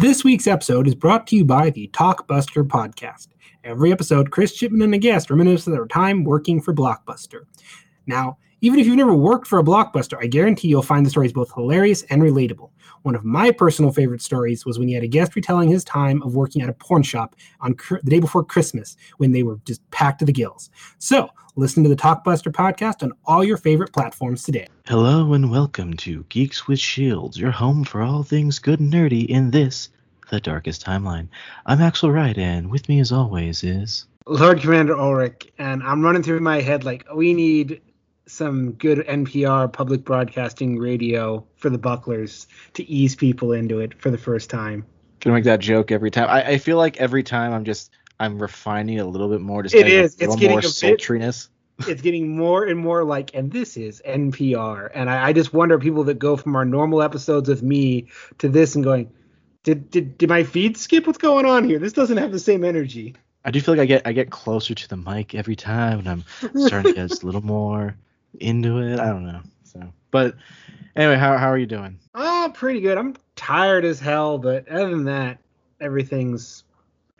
This week's episode is brought to you by the Talkbuster podcast. Every episode, Chris Chipman and a guest reminisce of their time working for Blockbuster. Now, even if you've never worked for a Blockbuster, I guarantee you'll find the stories both hilarious and relatable. One of my personal favorite stories was when he had a guest retelling his time of working at a porn shop on cr- the day before Christmas when they were just packed to the gills. So, listen to the Talkbuster podcast on all your favorite platforms today. Hello and welcome to Geeks with Shields, your home for all things good and nerdy in this, the darkest timeline. I'm Axle Wright, and with me as always is. Lord Commander Ulric, and I'm running through my head like we need some good NPR public broadcasting radio for the bucklers to ease people into it for the first time. Gonna make that joke every time. I, I feel like every time I'm just I'm refining a little bit more. Just it is. It's getting more a sultriness. Bit, it's getting more and more like, and this is NPR. And I, I just wonder people that go from our normal episodes with me to this and going, did did did my feed skip? What's going on here? This doesn't have the same energy. I do feel like I get I get closer to the mic every time, and I'm starting to get just a little more into it. I don't know. So, but anyway, how how are you doing? Oh, pretty good. I'm tired as hell, but other than that, everything's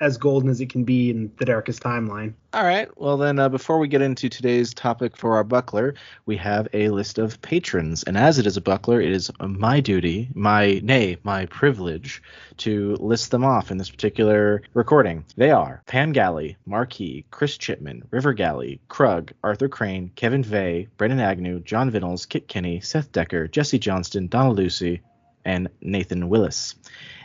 as golden as it can be in the darkest timeline. All right. Well, then, uh, before we get into today's topic for our buckler, we have a list of patrons. And as it is a buckler, it is my duty, my, nay, my privilege, to list them off in this particular recording. They are Pam Galley, Marquis, Chris Chipman, River Galley, Krug, Arthur Crane, Kevin Vay, Brendan Agnew, John Vinnels, Kit Kenny, Seth Decker, Jesse Johnston, Donna Lucy, and Nathan Willis.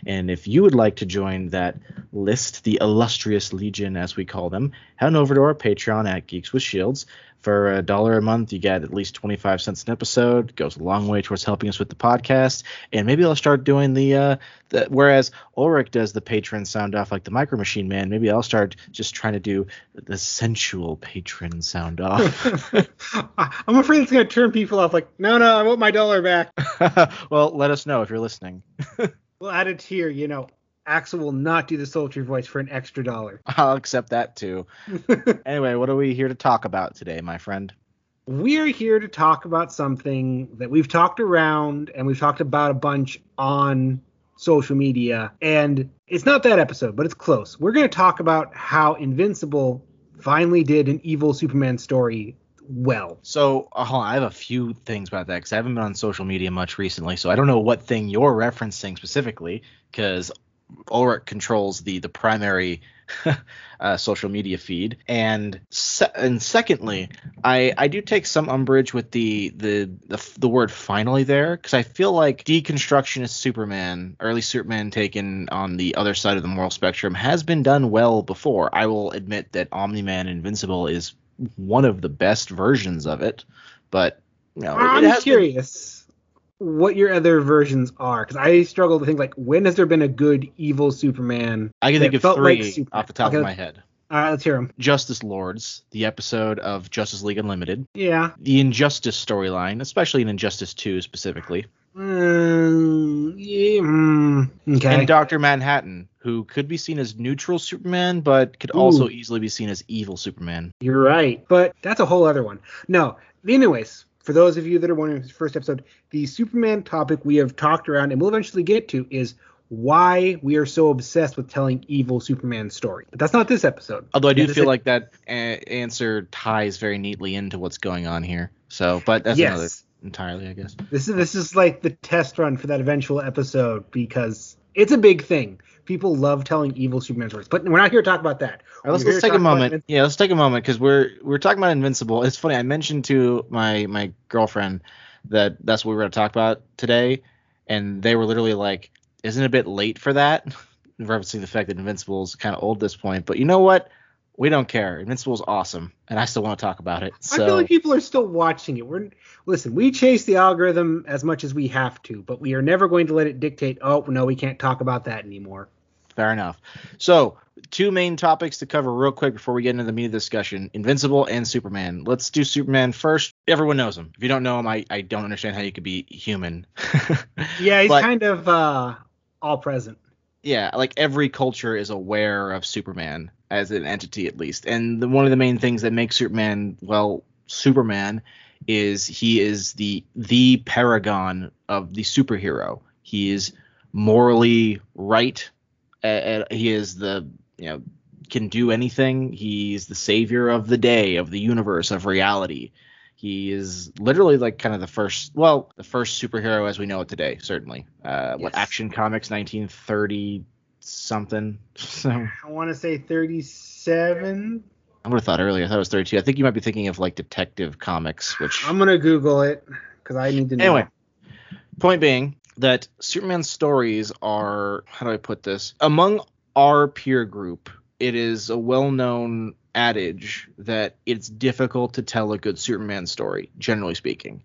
And if you would like to join that list, the illustrious legion, as we call them, head on over to our Patreon at Geeks with Shields. For a dollar a month, you get at least 25 cents an episode. It goes a long way towards helping us with the podcast. And maybe I'll start doing the, uh, the whereas Ulric does the patron sound off like the Micro Machine Man, maybe I'll start just trying to do the sensual patron sound off. I'm afraid it's going to turn people off. Like, no, no, I want my dollar back. well, let us know if you're listening. we'll add it here, you know, Axle will not do the sultry voice for an extra dollar. I'll accept that too. anyway, what are we here to talk about today, my friend? We're here to talk about something that we've talked around and we've talked about a bunch on social media. And it's not that episode, but it's close. We're going to talk about how Invincible finally did an evil Superman story well. So uh, I have a few things about that because I haven't been on social media much recently, so I don't know what thing you're referencing specifically because Ulric controls the the primary uh, social media feed, and se- and secondly, I I do take some umbrage with the the the, the word finally there because I feel like deconstructionist Superman, early Superman taken on the other side of the moral spectrum, has been done well before. I will admit that Omni Man Invincible is one of the best versions of it, but you know, I'm curious. Been, what your other versions are because I struggle to think like when has there been a good evil Superman? I can think of three like off the top okay. of my head. All right, let's hear them. Justice Lords, the episode of Justice League Unlimited. Yeah. The Injustice storyline, especially in Injustice 2 specifically. Mm, yeah, mm, okay. And Doctor Manhattan, who could be seen as neutral Superman, but could Ooh. also easily be seen as evil Superman. You're right, but that's a whole other one. No, anyways, for those of you that are wondering this first episode, the Superman topic we have talked around and we'll eventually get to is why we are so obsessed with telling evil Superman story. But that's not this episode. Although I do feel like that a- answer ties very neatly into what's going on here. So, but that's yes. another entirely, I guess. This is this is like the test run for that eventual episode because it's a big thing. People love telling evil Superman stories, but we're not here to talk about that. Right, let's, let's take a moment. Yeah, let's take a moment because we're we're talking about Invincible. It's funny. I mentioned to my my girlfriend that that's what we were going to talk about today, and they were literally like, "Isn't it a bit late for that?" Referencing the fact that Invincible is kind of old at this point. But you know what? We don't care. Invincible's awesome, and I still want to talk about it. So. I feel like people are still watching it. We're listen. We chase the algorithm as much as we have to, but we are never going to let it dictate. Oh no, we can't talk about that anymore. Fair enough. So, two main topics to cover real quick before we get into the meat of the discussion: Invincible and Superman. Let's do Superman first. Everyone knows him. If you don't know him, I, I don't understand how you could be human. yeah, he's but, kind of uh, all present. Yeah, like every culture is aware of Superman as an entity at least. And the, one of the main things that makes Superman well Superman is he is the the paragon of the superhero. He is morally right. Uh, he is the you know can do anything. He's the savior of the day, of the universe, of reality. He is literally like kind of the first, well, the first superhero as we know it today, certainly. Uh, yes. What Action Comics, 1930 something. So I want to say 37. I would have thought earlier. I thought it was 32. I think you might be thinking of like Detective Comics, which I'm gonna Google it because I need to know. Anyway, point being that Superman stories are how do I put this? Among our peer group, it is a well-known adage that it's difficult to tell a good Superman story, generally speaking.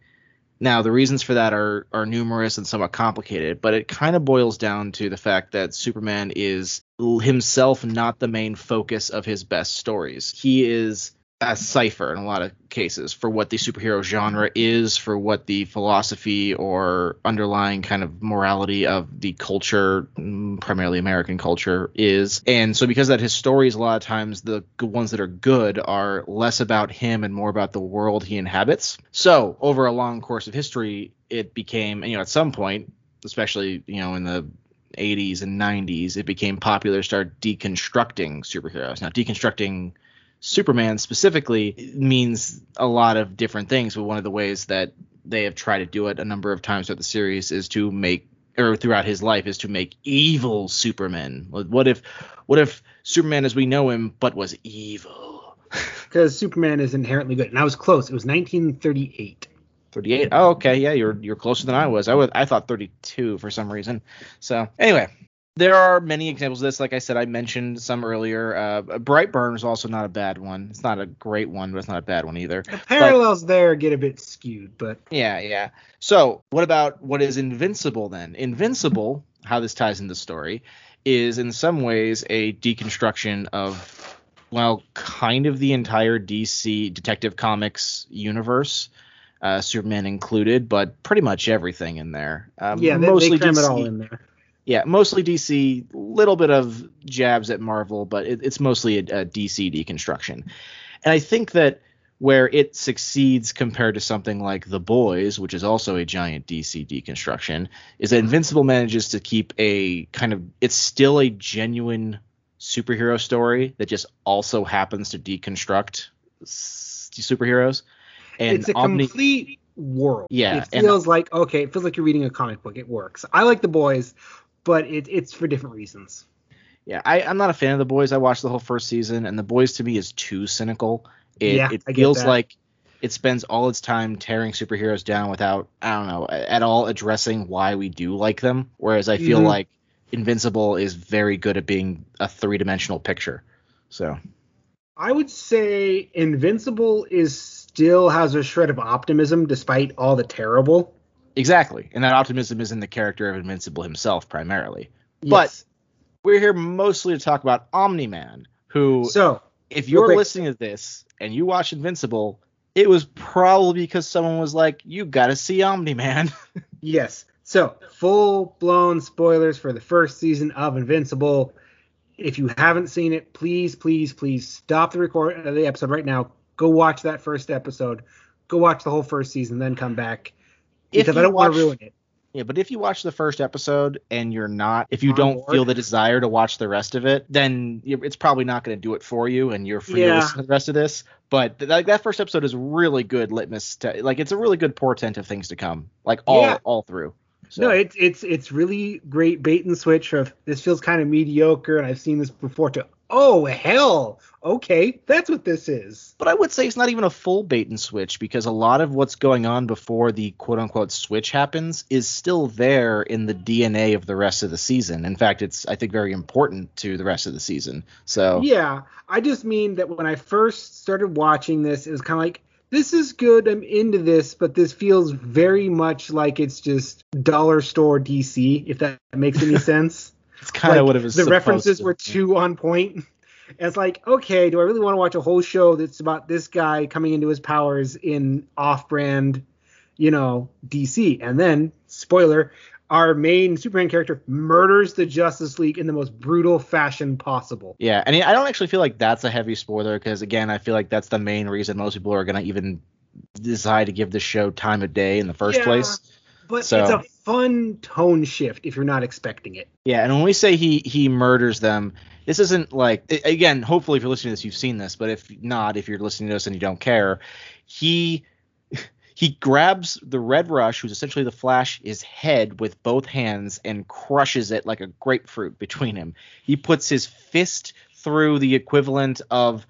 Now, the reasons for that are are numerous and somewhat complicated, but it kind of boils down to the fact that Superman is himself not the main focus of his best stories. He is a cipher in a lot of cases for what the superhero genre is, for what the philosophy or underlying kind of morality of the culture, mm, primarily American culture, is. And so, because that his stories, a lot of times the ones that are good are less about him and more about the world he inhabits. So, over a long course of history, it became, you know, at some point, especially, you know, in the 80s and 90s, it became popular to start deconstructing superheroes. Now, deconstructing Superman specifically means a lot of different things, but one of the ways that they have tried to do it a number of times throughout the series is to make or throughout his life is to make evil Superman. What if what if Superman as we know him but was evil? Because Superman is inherently good. And I was close. It was 1938. 38. Oh, okay. Yeah, you're you're closer than I was. I was I thought 32 for some reason. So anyway, there are many examples of this. Like I said, I mentioned some earlier. Uh, Brightburn is also not a bad one. It's not a great one, but it's not a bad one either. The parallels but, there get a bit skewed, but yeah, yeah. So what about what is Invincible then? Invincible, how this ties in the story, is in some ways a deconstruction of well, kind of the entire DC Detective Comics universe. Uh, Superman included, but pretty much everything in there. Um, yeah, they, mostly they cram DC, it all in there yeah, mostly DC, little bit of jabs at Marvel, but it, it's mostly a, a, DC deconstruction. And I think that where it succeeds compared to something like The Boys, which is also a giant DC deconstruction, is that mm-hmm. Invincible manages to keep a kind of it's still a genuine superhero story that just also happens to deconstruct superheroes. And it's a Omni- complete world. Yeah, it feels and, like okay, it feels like you're reading a comic book. It works. I like the boys, but it, it's for different reasons. Yeah, I, I'm not a fan of the boys. I watched the whole first season, and the boys to me is too cynical. It, yeah, it feels like it spends all its time tearing superheroes down without, I don't know, at all addressing why we do like them. Whereas I feel mm-hmm. like Invincible is very good at being a three dimensional picture. So I would say Invincible is still has a shred of optimism despite all the terrible. Exactly. And that optimism is in the character of Invincible himself primarily. Yes. But we're here mostly to talk about Omni Man, who So if you're listening to this and you watch Invincible, it was probably because someone was like, You gotta see Omni Man. yes. So full blown spoilers for the first season of Invincible. If you haven't seen it, please, please, please stop the record uh, the episode right now. Go watch that first episode. Go watch the whole first season, then come back because I don't want to ruin it. Yeah, but if you watch the first episode and you're not, if you On don't board. feel the desire to watch the rest of it, then it's probably not going to do it for you, and you're free yeah. to listen to the rest of this. But like that first episode is really good litmus, to, like it's a really good portent of things to come, like all yeah. all through. So. No, it's it's it's really great bait and switch of this feels kind of mediocre, and I've seen this before. To oh hell, okay, that's what this is. But I would say it's not even a full bait and switch because a lot of what's going on before the quote unquote switch happens is still there in the DNA of the rest of the season. In fact, it's I think very important to the rest of the season. So yeah, I just mean that when I first started watching this, it was kind of like this is good. I'm into this, but this feels very much like it's just dollar store DC, if that makes any sense. It's kind of like, what it was. The references were too on point. It's like, okay, do I really want to watch a whole show that's about this guy coming into his powers in off-brand, you know, DC? And then, spoiler, our main Superman character murders the Justice League in the most brutal fashion possible. Yeah, and I don't actually feel like that's a heavy spoiler because again, I feel like that's the main reason most people are gonna even decide to give the show time of day in the first yeah, place. But So- it's a fun tone shift if you're not expecting it. Yeah, and when we say he he murders them, this isn't like again. Hopefully, if you're listening to this, you've seen this. But if not, if you're listening to this and you don't care, he he grabs the Red Rush, who's essentially the Flash, his head with both hands and crushes it like a grapefruit between him. He puts his fist through the equivalent of,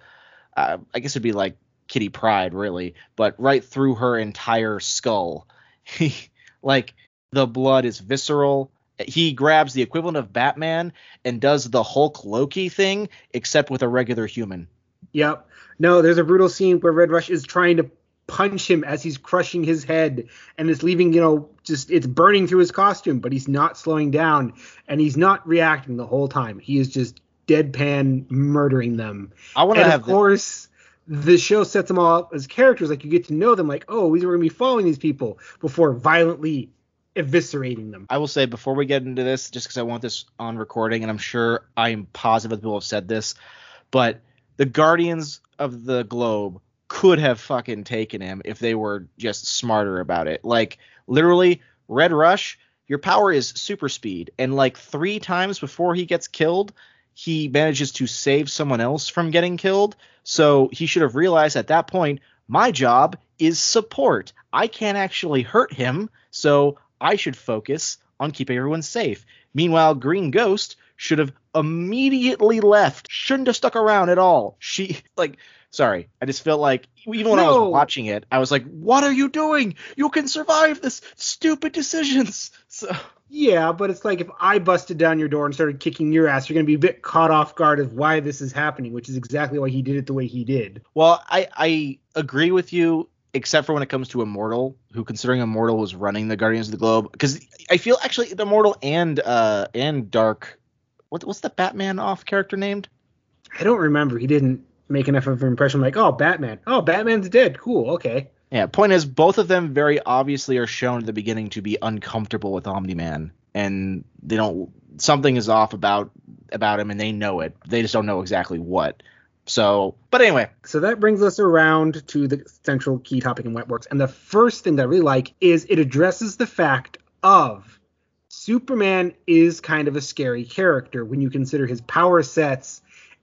uh, I guess it'd be like Kitty Pryde, really, but right through her entire skull. He like the blood is visceral. He grabs the equivalent of Batman and does the Hulk Loki thing, except with a regular human. Yep. No, there's a brutal scene where Red Rush is trying to punch him as he's crushing his head and it's leaving, you know, just it's burning through his costume, but he's not slowing down and he's not reacting the whole time. He is just deadpan murdering them. I want to have of course, the show sets them all up as characters. Like you get to know them, like, oh, we're to be following these people before violently eviscerating them. I will say before we get into this, just because I want this on recording, and I'm sure I'm positive people have said this, but the Guardians of the Globe could have fucking taken him if they were just smarter about it. Like literally, Red Rush, your power is super speed, and like three times before he gets killed, he manages to save someone else from getting killed. So he should have realized at that point, my job is support. I can't actually hurt him, so I should focus on keeping everyone safe. Meanwhile, Green Ghost should have immediately left. Shouldn't have stuck around at all. She like sorry, I just felt like even when I was watching it, I was like, "What are you doing? You can survive this stupid decisions." So Yeah, but it's like if I busted down your door and started kicking your ass, you're going to be a bit caught off guard of why this is happening, which is exactly why he did it the way he did. Well, I I agree with you, except for when it comes to Immortal, who considering Immortal was running the Guardians of the Globe, because I feel actually the Immortal and uh and Dark, what what's the Batman off character named? I don't remember. He didn't make enough of an impression. like, oh, Batman. Oh, Batman's dead. Cool. Okay. Yeah, point is both of them very obviously are shown at the beginning to be uncomfortable with Omni Man, and they don't something is off about about him, and they know it. They just don't know exactly what. So, but anyway, So that brings us around to the central key topic in Wetworks. And the first thing that I really like is it addresses the fact of Superman is kind of a scary character when you consider his power sets,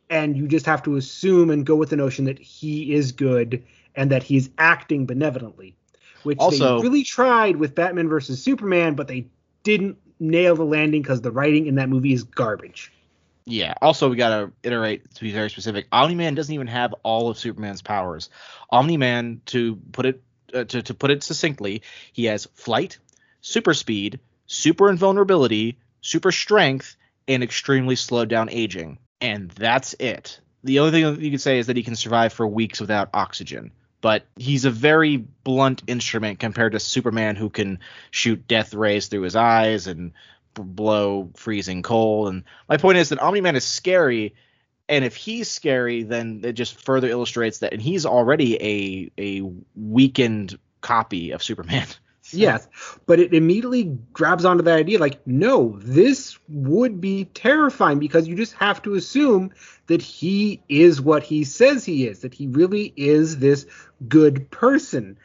and you just have to assume and go with the notion that he is good and that he's acting benevolently. Which Also- they really tried with Batman versus Superman, but they didn't nail the landing because the writing in that movie is garbage. Yeah. Also, we gotta iterate to be very specific. Omni Man doesn't even have all of Superman's powers. Omni Man, to put it uh, to to put it succinctly, he has flight, super speed, super invulnerability, super strength, and extremely slowed down aging, and that's it. The only thing you can say is that he can survive for weeks without oxygen. But he's a very blunt instrument compared to Superman, who can shoot death rays through his eyes and blow freezing cold. And my point is that Omni Man is scary, and if he's scary, then it just further illustrates that. And he's already a a weakened copy of Superman. Yes, but it immediately grabs onto that idea like, no, this would be terrifying because you just have to assume that he is what he says he is, that he really is this good person.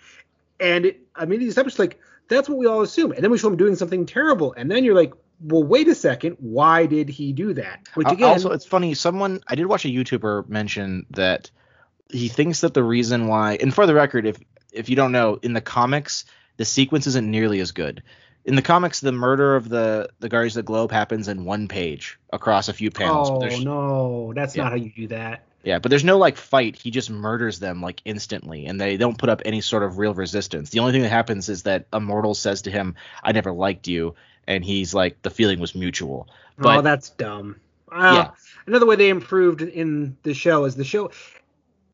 And it immediately establishes like, that's what we all assume. And then we show him doing something terrible. And then you're like, well, wait a second, why did he do that? Which uh, again, also, it's funny. Someone I did watch a YouTuber mention that he thinks that the reason why, and for the record, if if you don't know, in the comics, the sequence isn't nearly as good. In the comics, the murder of the the Guardians of the Globe happens in one page across a few panels. oh no, that's Yeah. not how you do that. Yeah, but there's no like fight. He just murders them like instantly, and they don't put up any sort of real resistance. The only thing that happens is that Immortal says to him, "I never liked you," and he's like, "The feeling was mutual." oh, that's dumb. Well, Yeah. Another way they improved in the show is the show,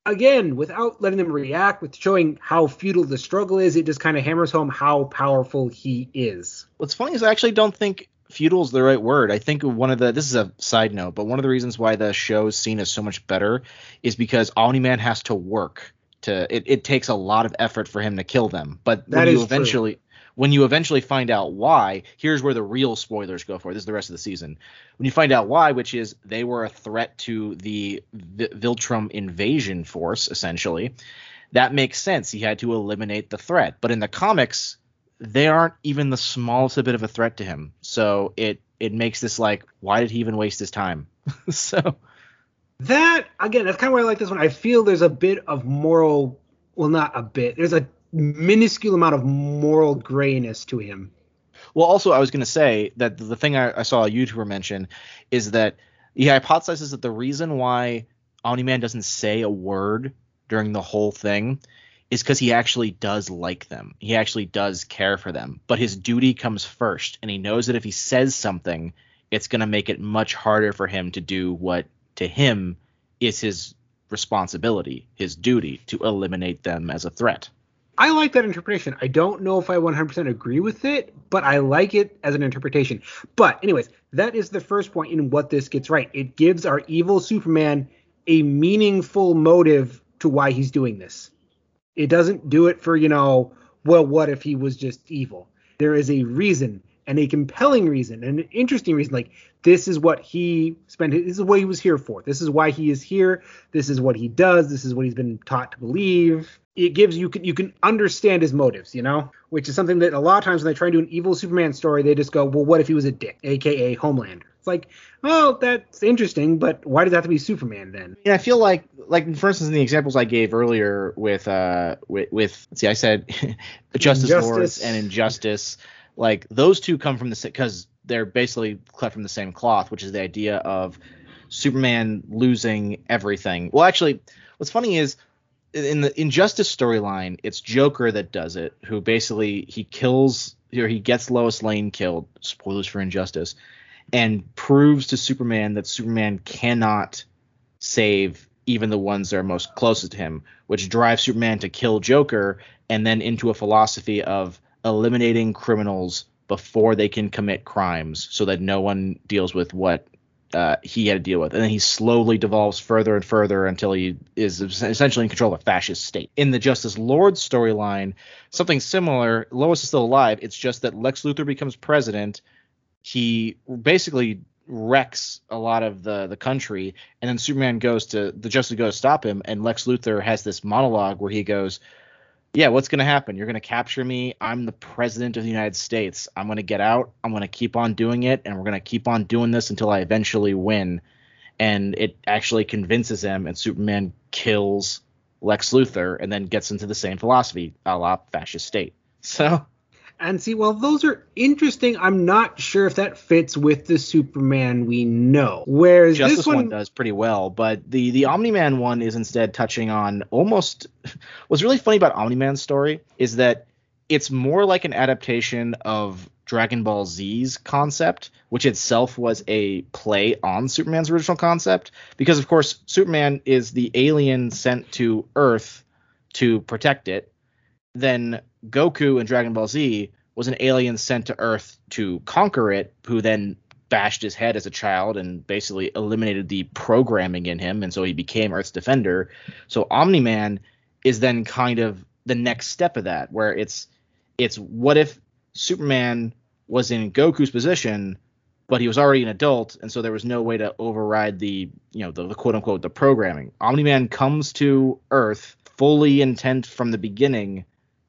again, without letting them react, with showing how futile the struggle is, it just kind of hammers home how powerful he is. What's funny is I actually don't think feudal is the right word. I think one of the this is a side note, but one of the reasons why the show's seen as so much better is because Omni Man has to work to it, it takes a lot of effort for him to kill them. But That when is you true. When you eventually find out why, here's where the real spoilers go for. This is the rest of the season. When you find out why, which is they were a threat to the v- Viltrum invasion force, essentially, that makes sense. He had to eliminate the threat. But in the comics, they aren't even the smallest bit of a threat to him. So it it makes this like, why did he even waste his time? so that again, that's kind of why I like this one. I feel there's a bit of moral, well, not a bit. There's a minuscule amount of moral grayness to him. Well, also, I was going to say that the thing I, I, saw a YouTuber mention is that he hypothesizes that the reason why Omni Man doesn't say a word during the whole thing is because he actually does like them. He actually does care for them. But his duty comes first, and he knows that if he says something, it's going to make it much harder for him to do what to him is his responsibility, his duty to eliminate them as a threat. I like that interpretation. I don't know if I 100% agree with it, but I like it as an interpretation. But, anyways, that is the first point in what this gets right. It gives our evil Superman a meaningful motive to why he's doing this. It doesn't do it for, you know, well, what if he was just evil? There is a reason and a compelling reason and an interesting reason. Like, this is what he spent, this is what he was here for. This is why he is here. This is what he does. This is what he's been taught to believe it gives you can you can understand his motives, you know, which is something that a lot of times when they try and do an evil Superman story, they just go, well, what if he was a dick, aka Homelander? It's like, well, that's interesting, but why does that have to be Superman then? Yeah, I feel like like for instance in the examples I gave earlier with uh with, with see I said Justice Wars and Injustice, like those two come from the because they're basically cut from the same cloth, which is the idea of Superman losing everything. Well, actually, what's funny is in the Injustice storyline, it's Joker that does it, who basically he kills or he gets Lois Lane killed. Spoilers for Injustice, and proves to Superman that Superman cannot save even the ones that are most closest to him, which drives Superman to kill Joker and then into a philosophy of eliminating criminals before they can commit crimes so that no one deals with what uh, he had to deal with. And then he slowly devolves further and further until he is essentially in control of a fascist state. In the Justice Lord storyline, something similar. Lois is still alive. It's just that Lex Luthor becomes president. He basically wrecks a lot of the the country, and then Superman goes to the Justice goes to stop him, and Lex Luthor has this monologue where he goes, yeah, what's going to happen? You're going to capture me. I'm the president of the United States. I'm going to get out. I'm going to keep on doing it, and we're going to keep on doing this until I eventually win. And it actually convinces him, and Superman kills Lex Luthor, and then gets into the same philosophy, a la fascist state. So and see, well, those are interesting. I'm not sure if that fits with the Superman we know. Whereas Justice this one, one does pretty well, but the the Omni Man one is instead touching on almost. What's really funny about Omni Man's story is that it's more like an adaptation of Dragon Ball Z's concept, which itself was a play on Superman's original concept. Because of course, Superman is the alien sent to Earth to protect it. Then Goku in Dragon Ball Z was an alien sent to Earth to conquer it, who then bashed his head as a child and basically eliminated the programming in him, and so he became Earth's defender. So Omni Man is then kind of the next step of that, where it's it's what if Superman was in Goku's position, but he was already an adult, and so there was no way to override the you know the, the quote unquote the programming. Omni Man comes to Earth fully intent from the beginning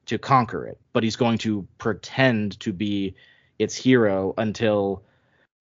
to conquer it, but he's going to pretend to be its hero until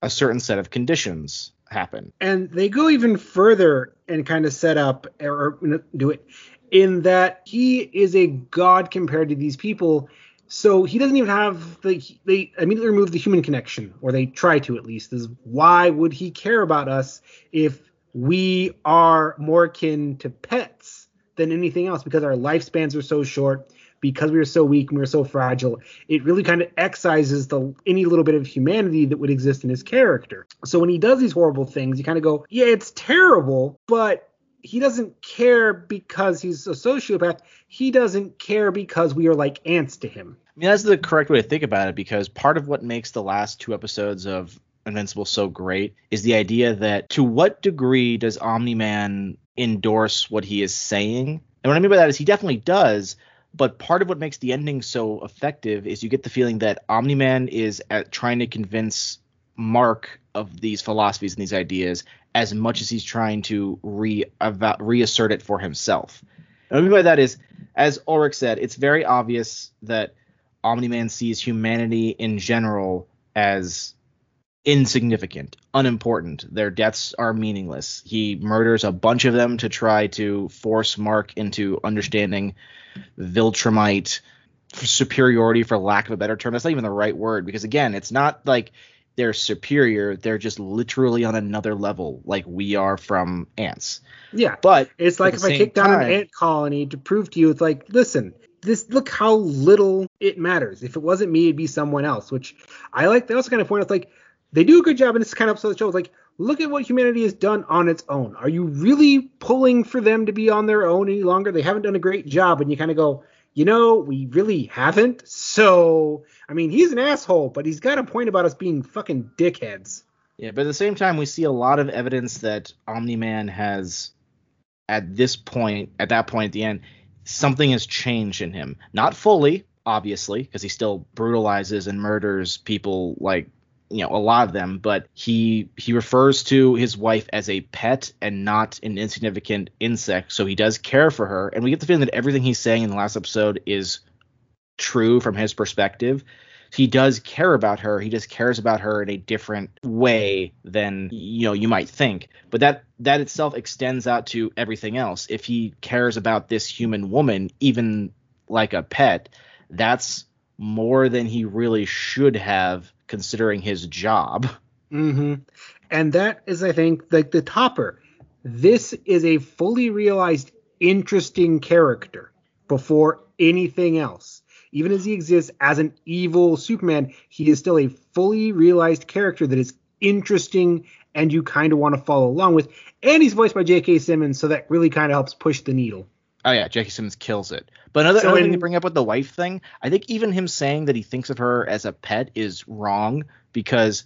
a certain set of conditions happen. And they go even further and kind of set up or do it in that he is a god compared to these people. So he doesn't even have the they immediately remove the human connection, or they try to at least. Is why would he care about us if we are more akin to pets than anything else? Because our lifespans are so short, because we were so weak and we were so fragile, it really kind of excises the any little bit of humanity that would exist in his character. So when he does these horrible things, you kind of go, yeah, it's terrible, but he doesn't care because he's a sociopath. He doesn't care because we are like ants to him. I mean, that's the correct way to think about it because part of what makes the last two episodes of Invincible so great is the idea that to what degree does Omni Man endorse what he is saying? And what I mean by that is he definitely does, but part of what makes the ending so effective is you get the feeling that Omni Man is at, trying to convince Mark of these philosophies and these ideas as much as he's trying to re reassert it for himself. And what I mean by that is, as Ulric said, it's very obvious that Omni Man sees humanity in general as insignificant, unimportant. Their deaths are meaningless. He murders a bunch of them to try to force Mark into understanding Viltrumite superiority, for lack of a better term. That's not even the right word because again, it's not like they're superior. They're just literally on another level, like we are from ants. Yeah, But it's like if I kick down an ant colony to prove to you, it's like, listen, this look how little it matters. If it wasn't me, it'd be someone else. Which I like. They also kind of point out like they do a good job and this kind of episode that shows like, look at what humanity has done on its own. Are you really pulling for them to be on their own any longer? They haven't done a great job, and you kind of go, you know, we really haven't. So, I mean, he's an asshole, but he's got a point about us being fucking dickheads. Yeah, but at the same time, we see a lot of evidence that Omni Man has, at this point, at that point at the end, something has changed in him. Not fully, obviously, because he still brutalizes and murders people like you know a lot of them but he he refers to his wife as a pet and not an insignificant insect so he does care for her. And we get the feeling that everything he's saying in the last episode is true from his perspective. He does care about her. He just cares about her in a different way than you know you might think. But that that itself extends out to everything else. If he cares about this human woman even like a pet that's more than he really should have considering his job hmm And that is, I think, like the topper. This is a fully realized, interesting character before anything else. Even as he exists as an evil Superman, he is still a fully realized character that is interesting and you kind of want to follow along with. And he's voiced by J.K. Simmons, so that really kind of helps push the needle. Oh yeah, J.K. Simmons kills it. But another, So another in- thing to bring up with the wife thing, I think even him saying that he thinks of her as a pet is wrong because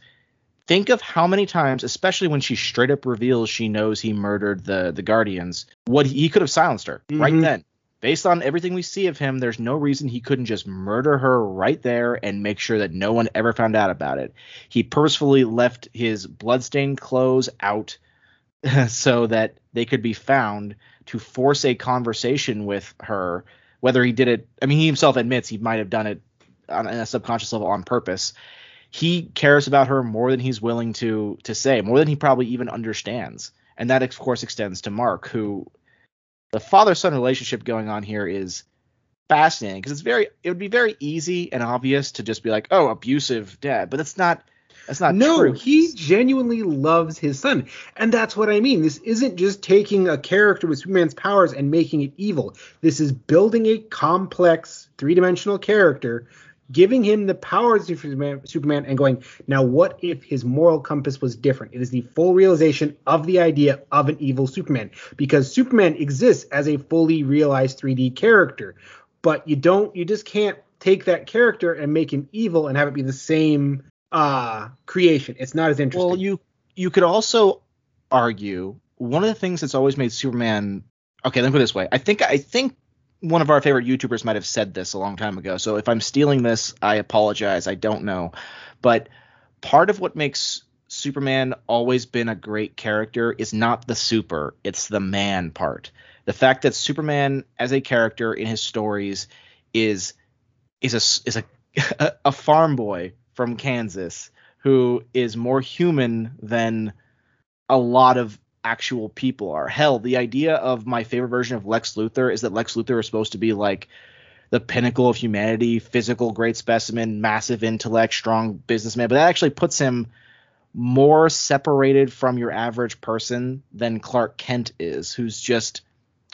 think of how many times, especially when she straight up reveals she knows he murdered the the Guardians, what he, he could have silenced her right Mhm. then. Based on everything we see of him, there's no reason he couldn't just murder her right there and make sure that no one ever found out about it. He purposefully left his bloodstained clothes out so that they could be found to force a conversation with her. Whether he did it, I mean, he himself admits he might have done it on a subconscious level on purpose. He cares about her more than he's willing to to say, more than he probably even understands, and that of course extends to Mark, who the father son relationship going on here is fascinating because it's very it would be very easy and obvious to just be like, oh, abusive dad, but that's not that's not no, true. he genuinely loves his son. And that's what I mean. This isn't just taking a character with Superman's powers and making it evil. This is building a complex three dimensional character, giving him the powers of Superman, Superman, and going, now what if his moral compass was different? It is the full realization of the idea of an evil Superman. Because Superman exists as a fully realized 3D character. But you don't, you just can't take that character and make him evil and have it be the same uh creation. It's not as interesting. Well, you you could also argue one of the things that's always made Superman okay. Let me put it this way. I think I think one of our favorite YouTubers might have said this a long time ago. So if I'm stealing this, I apologize. I don't know, but part of what makes Superman always been a great character is not the super, it's the man part. The fact that Superman as a character in his stories is is a is a a farm boy from Kansas who is more human than a lot of actual people are. Hell, the idea of my favorite version of Lex Luthor is that Lex Luthor is supposed to be like the pinnacle of humanity, physical great specimen, massive intellect, strong businessman, but that actually puts him more separated from your average person than Clark Kent is, who's just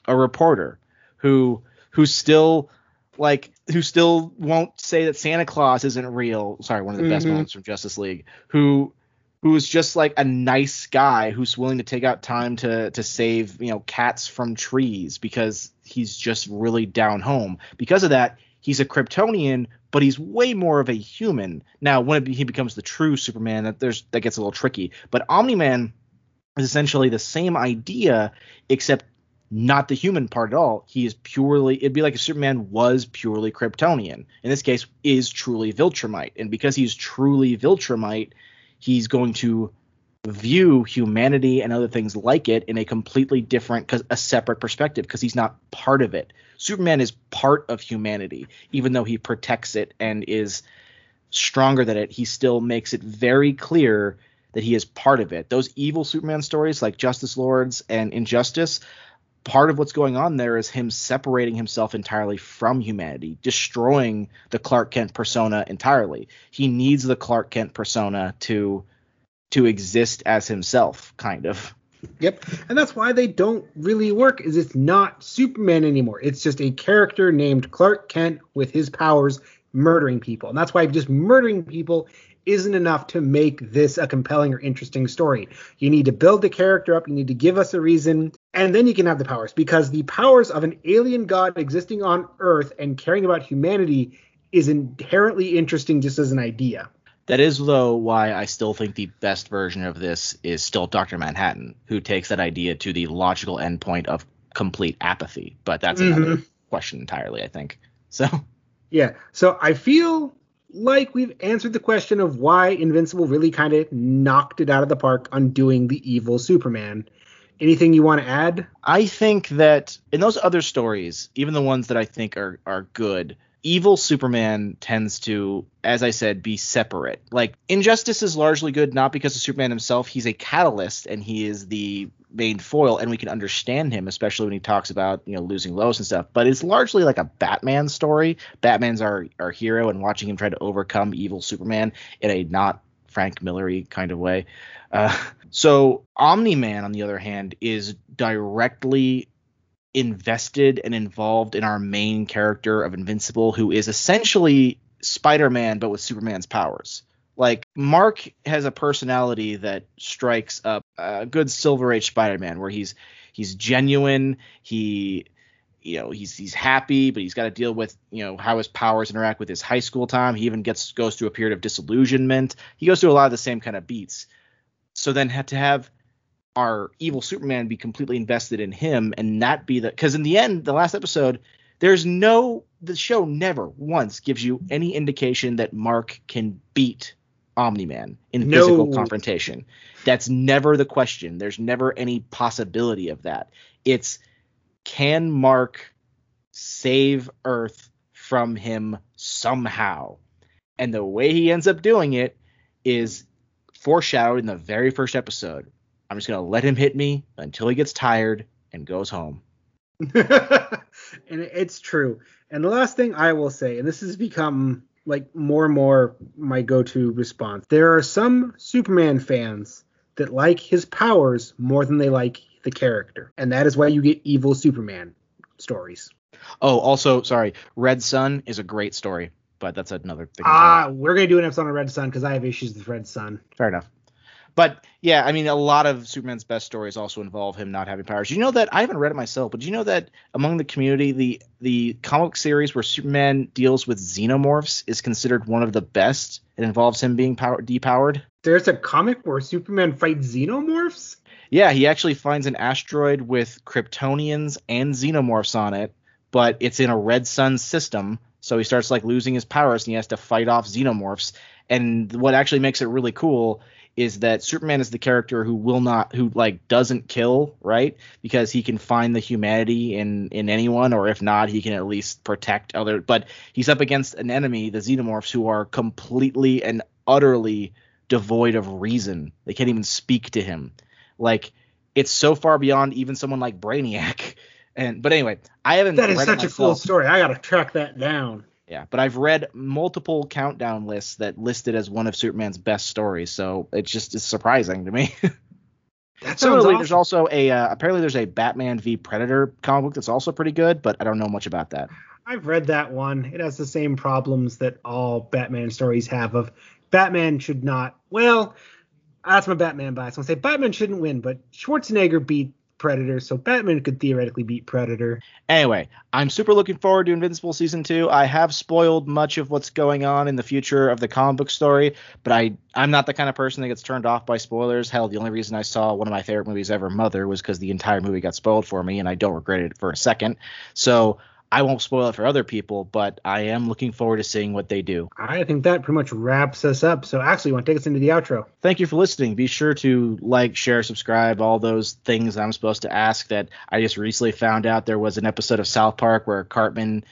a reporter who who's still like who still won't say that Santa Claus isn't real. Sorry, one of the best Mhm. moments from Justice League. Who who's just like a nice guy who's willing to take out time to to save you know cats from trees because he's just really down home. Because of that, he's a Kryptonian, but he's way more of a human. Now, when it, he becomes the true Superman, that there's that gets a little tricky. But Omni Man is essentially the same idea, except not the human part at all. He is purely it'd be like if Superman was purely Kryptonian. In this case, is truly Viltrumite. And because he's truly Viltrumite, he's going to view humanity and other things like it in a completely different a separate perspective because he's not part of it superman is part of humanity even though he protects it and is stronger than it he still makes it very clear that he is part of it those evil superman stories like justice lords and injustice part of what's going on there is him separating himself entirely from humanity, destroying the Clark Kent persona entirely. He needs the Clark Kent persona to to exist as himself, kind of. Yep. And that's why they don't really work is it's not Superman anymore. It's just a character named Clark Kent with his powers murdering people. And that's why just murdering people isn't enough to make this a compelling or interesting story. You need to build the character up, you need to give us a reason, and then you can have the powers because the powers of an alien god existing on Earth and caring about humanity is inherently interesting just as an idea. That is, though, why I still think the best version of this is still Dr. Manhattan, who takes that idea to the logical endpoint of complete apathy. But that's mm-hmm. another question entirely, I think. So. Yeah. So I feel like we've answered the question of why Invincible really kind of knocked it out of the park on doing the evil Superman. Anything you want to add? I think that in those other stories, even the ones that I think are are good, evil Superman tends to, as I said, be separate. Like Injustice is largely good not because of Superman himself. He's a catalyst and he is the main foil, and we can understand him, especially when he talks about you know losing Lois and stuff. But it's largely like a Batman story. Batman's our our hero, and watching him try to overcome evil Superman in a not Frank Millery kind of way. Uh, so Omni Man, on the other hand, is directly invested and involved in our main character of Invincible, who is essentially Spider Man but with Superman's powers. Like Mark has a personality that strikes up a good Silver Age Spider-Man, where he's he's genuine, he you know he's he's happy, but he's got to deal with you know how his powers interact with his high school time. He even gets goes through a period of disillusionment. He goes through a lot of the same kind of beats. So then had to have our evil Superman be completely invested in him and not be the because in the end, the last episode, there's no the show never once gives you any indication that Mark can beat Omni Man in no. physical confrontation. That's never the question. There's never any possibility of that. It's can Mark save Earth from him somehow? And the way he ends up doing it is foreshadowed in the very first episode. I'm just going to let him hit me until he gets tired and goes home. and it's true. And the last thing I will say, and this has become like more and more my go-to response. There are some Superman fans that like his powers more than they like the character, and that is why you get evil Superman stories. Oh, also, sorry, Red Sun is a great story, but that's another thing. Ah, we're gonna do an episode on Red Sun because I have issues with Red Sun. Fair enough. But yeah, I mean, a lot of Superman's best stories also involve him not having powers. You know that I haven't read it myself, but do you know that among the community, the the comic series where Superman deals with xenomorphs is considered one of the best. It involves him being power, depowered. There's a comic where Superman fights xenomorphs. Yeah, he actually finds an asteroid with Kryptonians and xenomorphs on it, but it's in a red sun system. So he starts like losing his powers and he has to fight off xenomorphs. And what actually makes it really cool is that Superman is the character who will not who like doesn't kill, right? Because he can find the humanity in in anyone or if not, he can at least protect other but he's up against an enemy, the Xenomorphs who are completely and utterly devoid of reason. They can't even speak to him. Like it's so far beyond even someone like Brainiac. And but anyway, I haven't That is such a cool story. I got to track that down. Yeah, but I've read multiple countdown lists that listed as one of Superman's best stories, so it just is surprising to me. That Similarly, awesome. there's also a uh, apparently there's a Batman v Predator comic book that's also pretty good, but I don't know much about that. I've read that one. It has the same problems that all Batman stories have. Of Batman should not. Well, that's my Batman bias. I'm gonna say Batman shouldn't win, but Schwarzenegger beat Predator, so Batman could theoretically beat Predator. Anyway, I'm super looking forward to Invincible season two. I have spoiled much of what's going on in the future of the comic book story, but I I'm not the kind of person that gets turned off by spoilers. Hell, the only reason I saw one of my favorite movies ever, Mother, was because the entire movie got spoiled for me, and I don't regret it for a second. So I won't spoil it for other people, but I am looking forward to seeing what they do. I think that pretty much wraps us up. So, actually, you want to take us into the outro? Thank you for listening. Be sure to like, share, subscribe, all those things I'm supposed to ask that I just recently found out there was an episode of South Park where Cartman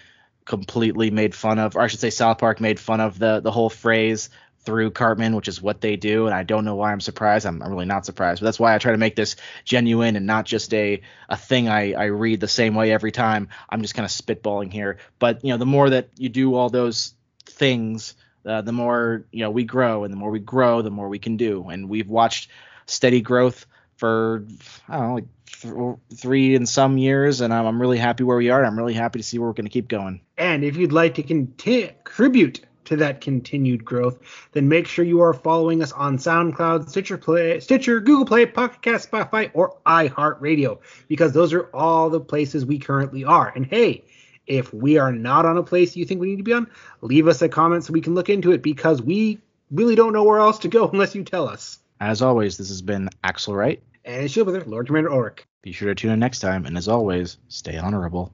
completely made fun of, or I should say, South Park made fun of the the whole phrase through Cartman, which is what they do. And I don't know why I'm surprised. I'm, I'm, really not surprised. But that's why I try to make this genuine and not just a a thing I, I read the same way every time. I'm just kind of spitballing here. But you know, the more that you do all those things, uh, the more you know we grow, and the more we grow, the more we can do. And we've watched steady growth for I don't know like th- three and some years, and I'm, I'm really happy where we are. I'm really happy to see where we're going to keep going. And if you'd like to contribute to that continued growth, then make sure you are following us on SoundCloud, Stitcher Play, Stitcher, Google Play, Pocket Cast, Spotify, or iHeartRadio, because those are all the places we currently are. And hey, if we are not on a place you think we need to be on, leave us a comment so we can look into it because we really don't know where else to go unless you tell us. As always, this has been Axle Wright. And Shield Brother, Lord Commander Ulric. Be sure to tune in next time, and as always, stay honorable.